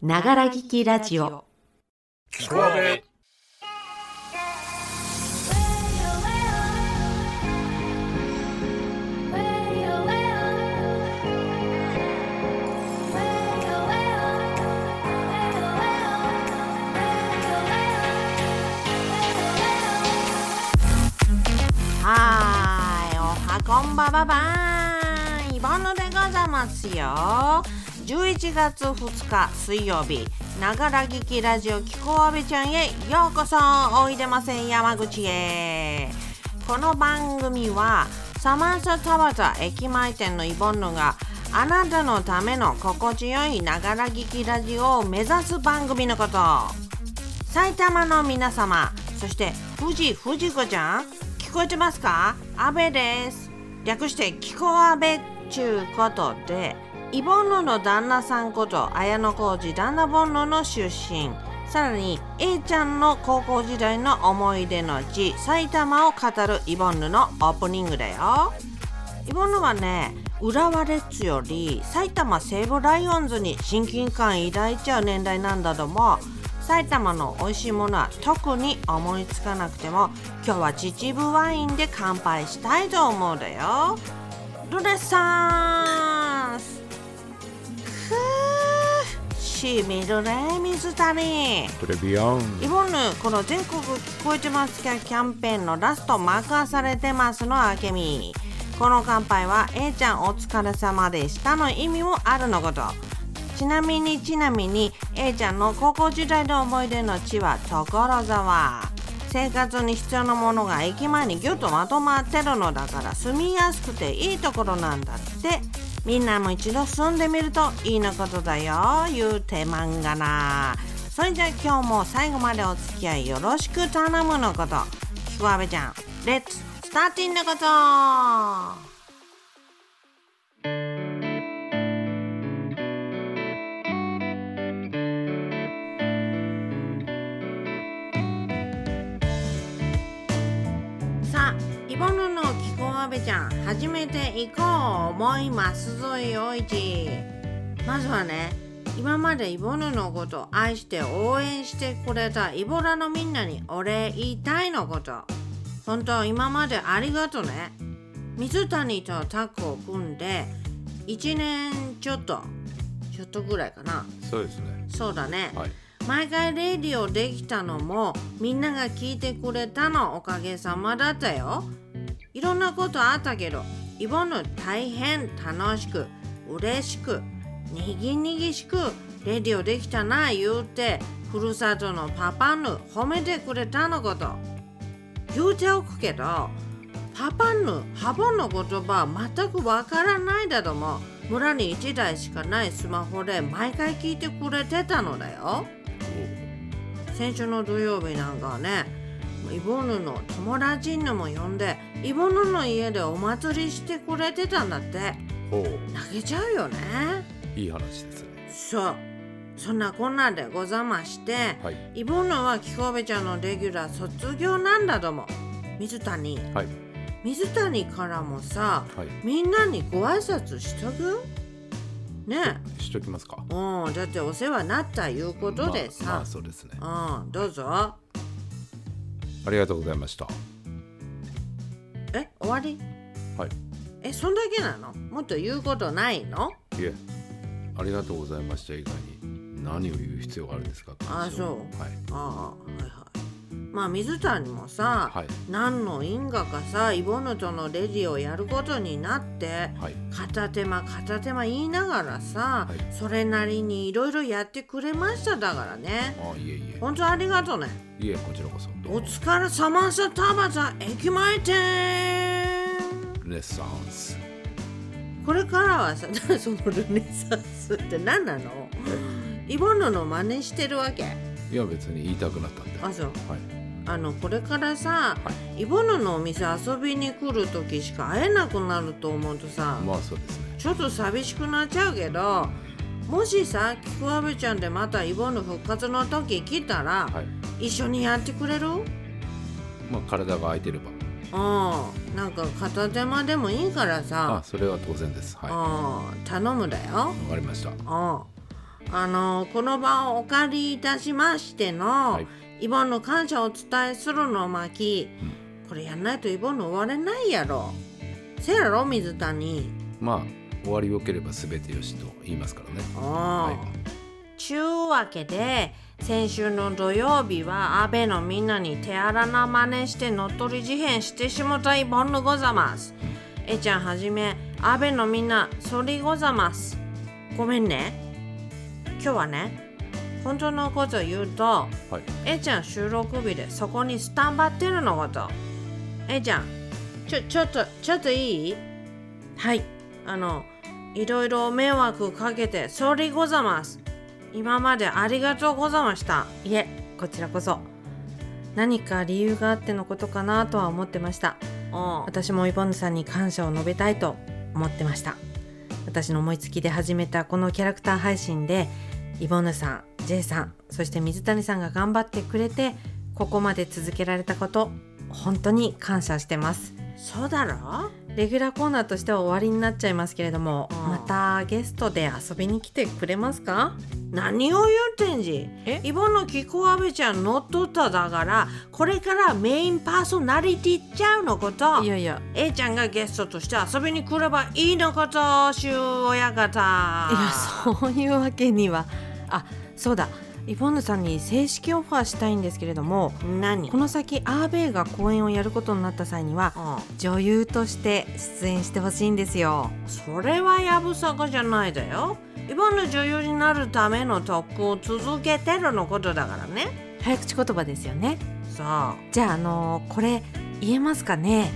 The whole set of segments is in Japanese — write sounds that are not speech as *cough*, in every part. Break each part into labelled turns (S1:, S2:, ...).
S1: ながら聞きラジオ。
S2: 聞こえ
S1: はーい。おはこんばばばーん。イボンヌでございますよ11月2日水曜日ながら聞きラジオキコアベちゃんへようこそ。おいでません山口へ。この番組はサマンサ田端駅前店のイボンヌがあなたのための心地よいながら聞きラジオを目指す番組のこと。埼玉の皆様そして富士藤子ちゃん聞こえてますか？阿部です。略してキコアベちゅうことでイボンヌの旦那さんこと綾野浩二旦那ボンヌの出身。さらに A ちゃんの高校時代の思い出の地埼玉を語るイボンヌのオープニングだよ。イボンヌはね浦和レッズより埼玉西武ライオンズに親近感抱いちゃう年代なんだども埼玉の美味しいものは特に思いつかなくても今日は秩父ワインで乾杯したいと思うだよ。ルネサンスくーしみるね水谷。
S2: トレビアン
S1: イボンヌこの全国聞こえてます。かキャンペーンのラスト任されてますのあけみこの乾杯は A ちゃんお疲れ様でしたの意味もあるのこと。ちなみにちなみに A ちゃんの高校時代の思い出の地は所沢。生活に必要なものが駅前にぎゅっとまとまってるのだから住みやすくていいところなんだってみんなも一度住んでみるといいのことだよ言うてまんがな。それじゃあ今日も最後までお付き合いよろしく頼むのこと。きこあべちゃんレッツスターティンのことさあさあイボヌの気候あべちゃん始めていこう思いますぞよいちまずはね今までイボヌのことを愛して応援してくれたイボラのみんなにお礼言いたいのこと。本当今までありがとね。水谷とタッグを組んで1年ちょっとちょっとぐらいかな。
S2: そうですね。
S1: そうだね、
S2: はい。
S1: 毎回レディオできたのもみんなが聞いてくれたのおかげさまだったよいろんなことあったけどイボヌ大変楽しく嬉しくにぎにぎしくレディオできたな言うてふるさとのパパヌ褒めてくれたのこと。言うておくけどパパヌハボの言葉は全くわからないだとも村に1台しかないスマホで毎回聞いてくれてたのだよ。先週の土曜日なんかはねイボヌの友達のも呼んでイボヌの家でお祭りしてくれてたんだって。
S2: ほう。
S1: 泣けちゃうよね。
S2: いい話ですね。
S1: そう。そんなこんなでござまして
S2: はい。
S1: イボヌはキコベちゃんのレギュラー卒業なんだとも。水谷。
S2: はい。
S1: 水谷からもさ
S2: はい。
S1: みんなにご挨拶しとく？ね。
S2: しときますか。
S1: えうん。だってお世話になったいうことでさ、
S2: まあ、まあそうですね。
S1: うん。どうぞ。
S2: ありがとうございました
S1: え終わり？
S2: はい。
S1: えそんだけなの？もっと言うことないの？
S2: いえ。ありがとうございました以外に。何を言う必要があるんですか
S1: あそう。
S2: はい。
S1: ああはいはいまあ水谷もさ、
S2: はい。
S1: 何の因果かさイボヌとのレディをやることになって
S2: はい。
S1: 片手間片手間言いながらさ、
S2: はい。
S1: それなりにいろいろやってくれましただからね。
S2: あいえいえ。
S1: 本当ありがとうね。
S2: いえこちらこそ。
S1: お
S2: も
S1: 疲れ様さ田端駅前店
S2: ルネッサンス。
S1: これからはさ *laughs* そのルネサンスって何なの？イボヌの真似してるわけ？
S2: いや別に言いたくなったんで
S1: あそう。
S2: はい
S1: あのこれからさ、
S2: は
S1: イボヌのお店遊びに来る時しか会えなくなると思うとさ、
S2: まあそうですね。
S1: ちょっと寂しくなっちゃうけどもしさキクワベちゃんでまたイボヌ復活の時来たら、
S2: はい。
S1: 一緒にやってくれる？うん
S2: まあ体が空いてれば。
S1: なんか片手間でもいいから
S2: あ
S1: さ
S2: それは当然です。はい。わ
S1: うん。頼むだよ。
S2: かりました。
S1: うん。あのこの場をお借りいたしましての、
S2: はい
S1: イボンの感謝をお伝えするの巻、これやんないとイボンの終われないやろせやろ水谷
S2: まあ終わりよければ全てよしと言いますからね
S1: あ
S2: は
S1: あちゅうわけで先週の土曜日は安倍のみんなに手荒な真似して乗っ取り事変してしもたいぼんのござます。えちゃんはじめ安倍のみんなそりござます。ごめんね。今日はね本当のこと言うと
S2: はい
S1: えちゃん収録日でそこにスタンバってるのこと。えちゃんちょちょっとちょっといい？はいあのいろいろ迷惑かけてそりござます。今までありがとうございました。いえ、こちらこそ。何か理由があってのことかなとは思ってました。私もイボンヌさんに感謝を述べたいと思ってました。私の思いつきで始めたこのキャラクター配信で、イボンヌさん、J さん、そして水谷さんが頑張ってくれて、ここまで続けられたこと、本当に感謝してます。そうだろ？レギュラーコーナーとしては終わりになっちゃいますけれども、
S3: うん。
S1: またゲストで遊びに来てくれますか？何を言ってんじ？
S3: え？
S1: イボのキコアベちゃん乗っ取っただからこれからメインパーソナリティちゃうのこと。
S3: いやいや。
S1: A ちゃんがゲストとして遊びに来ればいいのことシュー親方。
S3: いやそういうわけにはあそうだ。イボンヌさんに正式オファーしたいんですけれども
S1: 何？
S3: この先アーベイが公演をやることになった際には
S1: うん
S3: 女優として出演してほしいんですよ。
S1: それはやぶさかじゃないだよ。イボの女優になるための特訓を続けてるのことだからね。
S3: 早口言葉ですよね。
S1: さ
S3: じゃああのーこれ言えますかね？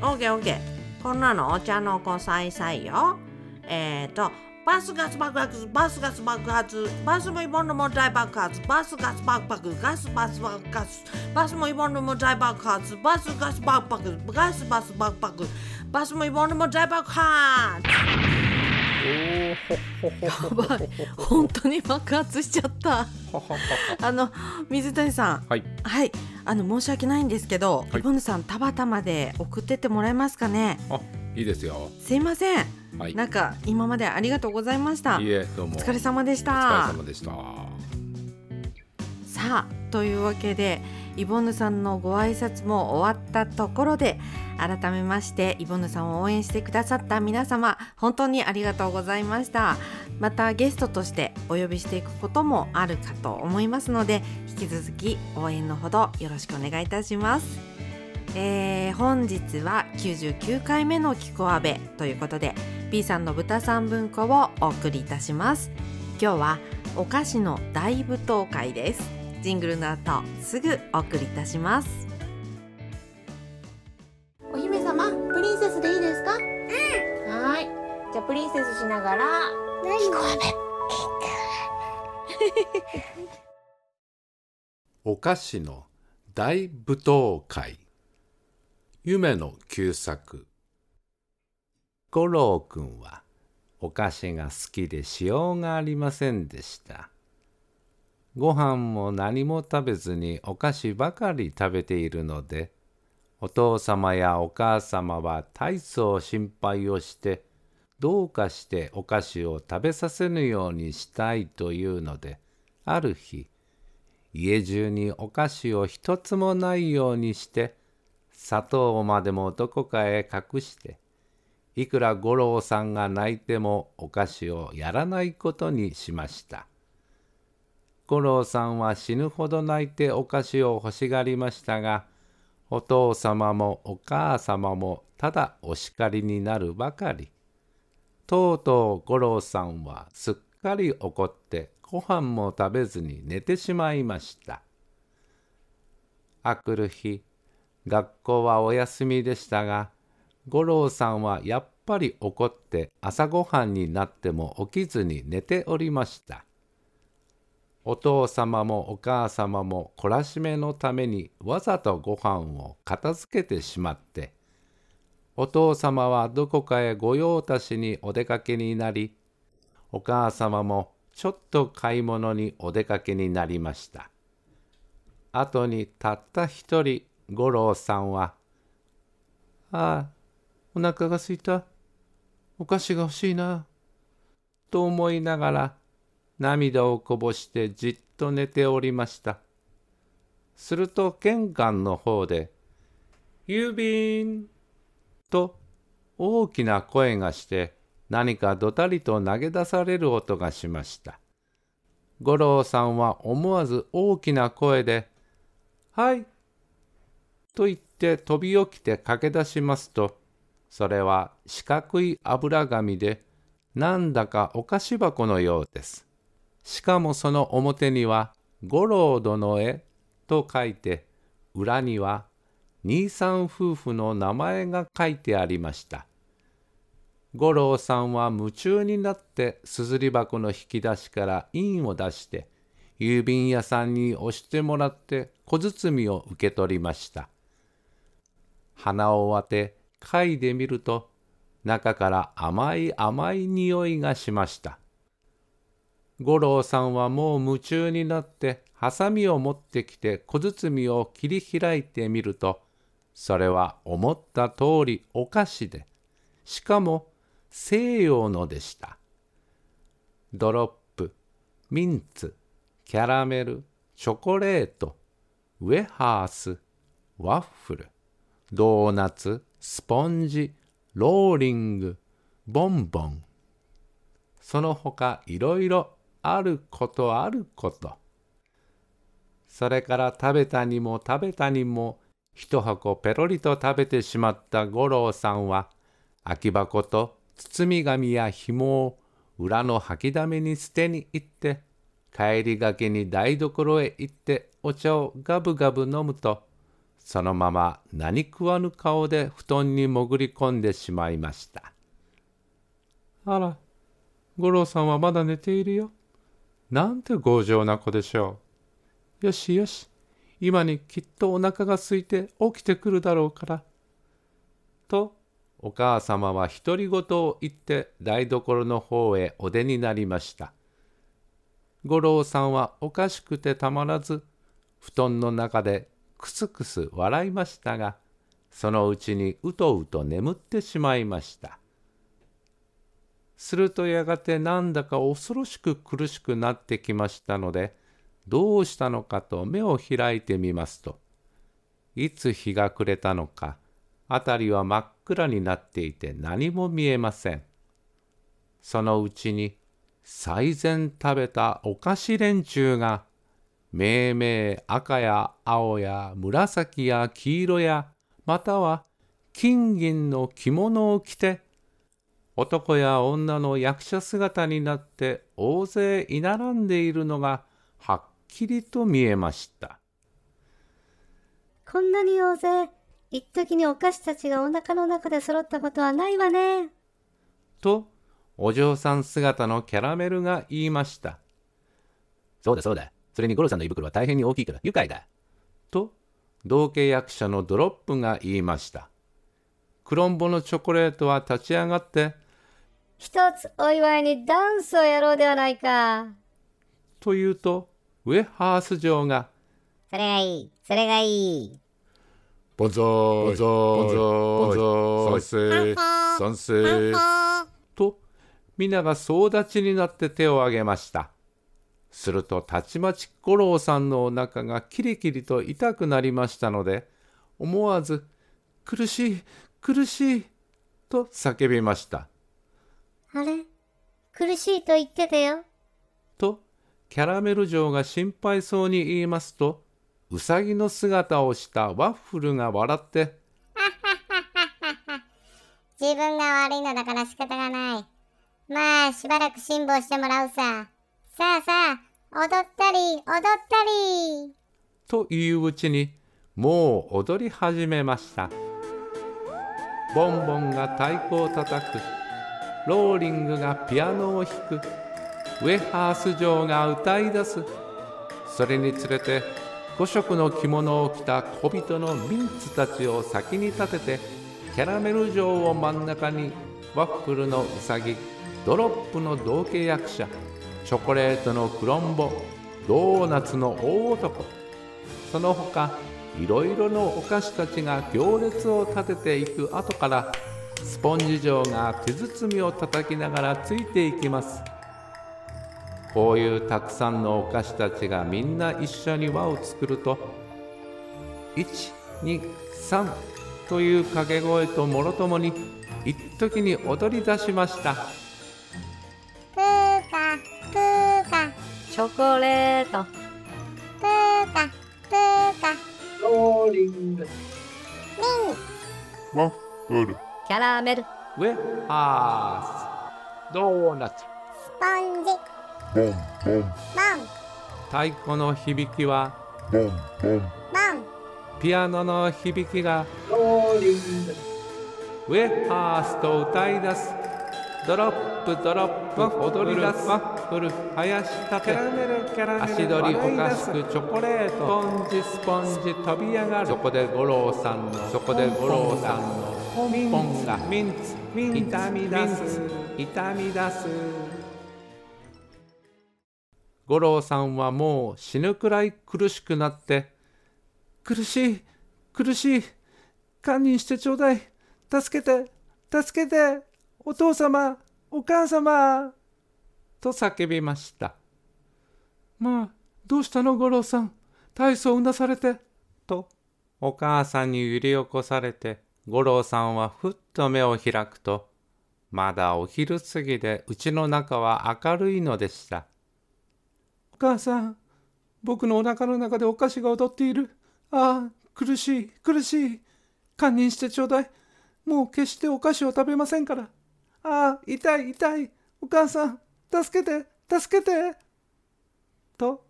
S1: あオッケーオッケー。こんなのお茶の子さいさいよ。えーとバスガス爆発バスガス爆発。バスもイボンのも大爆発。バスガス爆発ガスバス爆発。バスもイボンのも大爆発。バスガス爆発ガスバス爆発バスもイボンのも大爆発。
S3: やばい。本当に爆発しちゃった。あの水谷さん。
S2: はい。
S3: はい。あの申し訳ないんですけど、
S2: はい。
S3: イボンヌさん田端まで送ってってもらえますかね？
S2: あいいですよ。
S3: すいません。
S2: はい。
S3: なんか今までありがとうございました。
S2: いいえどうも。
S3: お疲れ様でし
S2: お
S3: た
S2: 疲れ様でした。
S3: さあというわけでイボンヌさんのご挨拶も終わったところで改めましてイボンヌさんを応援してくださった皆様本当にありがとうございました。またゲストとしてお呼びしていくこともあるかと思いますので引き続き応援のほどよろしくお願いいたしますえー本日は99回目の「キコアベ」ということで B さんの豚さん文庫をお送りいたします。今日はお菓子の大舞踏会です。ジングルの後すぐお送りいたします。
S4: お姫様、プリンセスでいいですか？うん。はーい。じゃあプリンセスしながら、聞こ
S2: お菓子の大舞踏会夢の旧作。五郎くんはお菓子が好きでしようがありませんでした。ご飯も何も食べずにお菓子ばかり食べているのでお父様やお母様は大層心配をしてどうかしてお菓子を食べさせぬようにしたいというのである日家中にお菓子を一つもないようにして砂糖までもどこかへ隠していくら五郎さんが泣いてもお菓子をやらないことにしました五郎さんは死ぬほど泣いてお菓子を欲しがりましたがお父様もお母様もただお叱りになるばかりとうとう五郎さんはすっかり怒ってご飯も食べずに寝てしまいました。あくる日、学校はお休みでしたが、五郎さんはやっぱり怒って朝ごはんになっても起きずに寝ておりました。お父様もお母様も懲らしめのためにわざとご飯を片付けてしまって、お父様はどこかへ御用達にお出かけになり、お母様もちょっと買い物にお出かけになりました。後にたった一人五郎さんは、ああ、お腹がすいた。お菓子が欲しいな。と思いながら涙をこぼしてじっと寝ておりました。すると玄関の方で、郵便と大きな声がして何かどたりと投げ出される音がしました。五郎さんは思わず大きな声で、はいと言って飛び起きて駆け出しますと、それは四角い油紙で、なんだかお菓子箱のようです。しかもその表には、五郎殿へと書いて、裏には、兄さん夫婦の名前が書いてありました。五郎さんは夢中になってすずり箱の引き出しから印を出して、郵便屋さんに押してもらって小包を受け取りました。鼻を当て嗅いでみると中から甘い甘い匂いがしました。五郎さんはもう夢中になってハサミを持ってきて小包を切り開いてみるとそれは思った通りお菓子でしかも西洋のでした。ドロップ、ミンツ、キャラメル、チョコレート、ウェハース、ワッフル、ドーナツ、スポンジ、ローリング、ボンボン。その他いろいろあることあること。それから食べたにも食べたにも一箱ペロリと食べてしまった五郎さんは空き箱と包み紙や紐を裏の掃きだめに捨てに行って帰りがけに台所へ行ってお茶をガブガブ飲むとそのまま何食わぬ顔で布団に潜り込んでしまいました。あら、五郎さんはまだ寝ているよ。なんて強情な子でしょう。よしよし、今にきっとお腹が空いて起きてくるだろうから。と、お母様は独り言を言って台所の方へお出になりました。五郎さんはおかしくてたまらず、布団の中でくすくす笑いましたが、そのうちにうとうと眠ってしまいました。するとやがてなんだか恐ろしく苦しくなってきましたので、どうしたのかと目を開いてみますと、いつ日が暮れたのか、辺りは真っ暗になっていて何も見えません。そのうちに最前食べたお菓子連中が、命名赤や青や紫や黄色や、または金銀の着物を着て、男や女の役者姿になって大勢居並んでいるのがはっきりと見えました。
S5: こんなに大勢、一時にお菓子たちがお腹の中で揃ったことはないわね。
S2: と、お嬢さん姿のキャラメルが言いました。
S6: そうだそうだ。それに五郎さんの胃袋は大変に大きいから愉快だ。
S2: と、同系役者のドロップが言いました。クロンボのチョコレートは立ち上がって、
S5: 一つお祝いにダンスをやろうではないか。
S2: と言うと、ウェハース嬢が、
S5: それがいい、それがいい。
S2: ボンザー、ボンザー、ボンザー、賛成、賛成、と、皆が総立ちになって手を挙げました。すると、たちまち五郎さんのお腹がキリキリと痛くなりましたので、思わず、苦しい、苦しい、と叫びました。
S5: あれ？苦しいと言ってたよ。
S2: と、キャラメル嬢が心配そうに言いますと、うさぎの姿をしたワッフルが笑って、*laughs*
S7: 自分が悪いのだから仕方がない。まあ、しばらく辛抱してもらうさ。さあさあ、踊ったり、踊ったり。
S2: といううちに、もう踊り始めました。ボンボンが太鼓をたたく、ローリングがピアノを弾く、ウェハース嬢が歌い出す。それにつれて、五色の着物を着た小人のミンツたちを先に立てて、キャラメル嬢を真ん中に、ワッフルのうさぎ、ドロップの同系役者、チョコレートのクロンボ、ドーナツの大男、その他いろいろのお菓子たちが行列を立てていく後からスポンジ嬢が手包みを叩きながらついていきます。こういうたくさんのお菓子たちがみんな一緒に輪を作ると123という掛け声ともろともに一時に踊り出しました。
S5: ョコレート。
S7: プーカプーカ。
S8: ローリング。
S9: ワッフル。
S5: キャラメル。
S2: ウェハース。ドーナツ。
S7: スポンジ。
S9: ボンボン
S7: ボン。
S2: 太鼓の響きは？
S9: ボンボン。
S7: ボン。
S2: ピアノの響きが？
S8: ローリング。
S2: ウェハースと歌い出すドロップドロップ踊り出す。ワッフル林立て。足取りおかしくチョコレート。スポンジスポンジ飛び上がる。そこで五郎さんのそこで五郎さんのポンポンがミンツ痛み出す痛み出す五郎さんはもう死ぬくらい苦しくなって苦しい苦しい堪忍してちょうだい助けて助けてお父様お母様と叫びました。まあどうしたの五郎さん？体操うなされて。とお母さんに揺り起こされて五郎さんはふっと目を開くとまだお昼過ぎでうちの中は明るいのでした。お母さん僕のお腹の中でお菓子が踊っている。ああ苦しい苦しい。堪忍してちょうだい。もう決してお菓子を食べませんからああ痛い痛い。お母さん助けて助けて。と。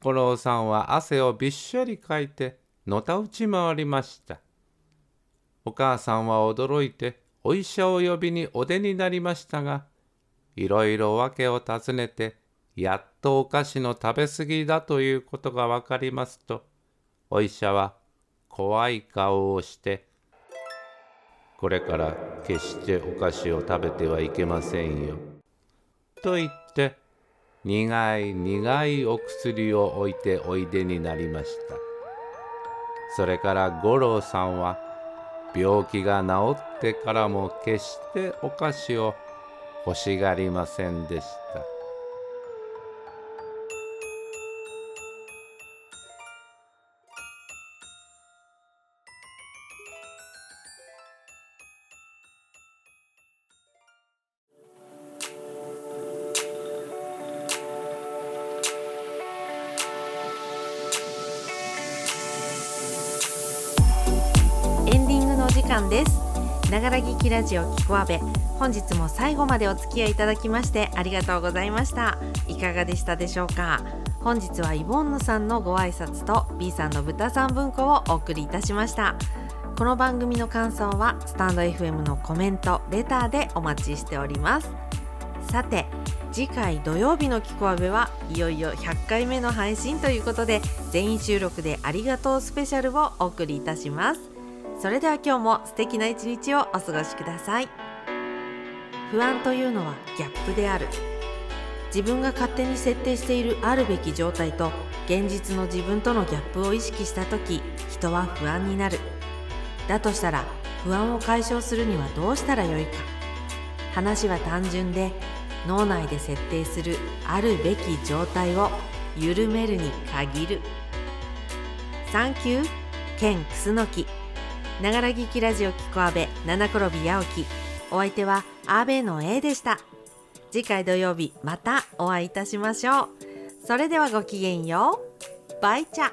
S2: 五郎さんは汗をびっしょりかいてのたうち回りました。お母さんは驚いてお医者を呼びにお出になりましたがいろいろ訳を尋ねてやっとお菓子の食べ過ぎだということが分かりますとお医者は怖い顔をしてこれから決してお菓子を食べてはいけませんよ。と言って苦い苦いお薬を置いておいでになりました。それから五郎さんは病気が治ってからも決してお菓子を欲しがりませんでした。
S3: きラジオキコアベ本日も最後までお付き合いいただきましてありがとうございました。いかがでしたでしょうか？本日はイボンヌさんのご挨拶と B さんの豚さん文庫をお送りいたしました。この番組の感想はスタンド FM のコメントレターでお待ちしております。さて次回土曜日のキコアベはいよいよ100回目の配信ということで全員収録でありがとうスペシャルをお送りいたします。それでは今日も素敵な一日をお過ごしください。不安というのはギャップである。自分が勝手に設定しているあるべき状態と現実の自分とのギャップを意識した時人は不安になる。だとしたら不安を解消するにはどうしたらよいか。話は単純で脳内で設定するあるべき状態を緩めるに限る。サンキューケンクスノキながら聞きラジオキコアベ七転び八起き。お相手はアーベの A でした。次回土曜日またお会いいたしましょう。それではごきげんよう。バイチャ。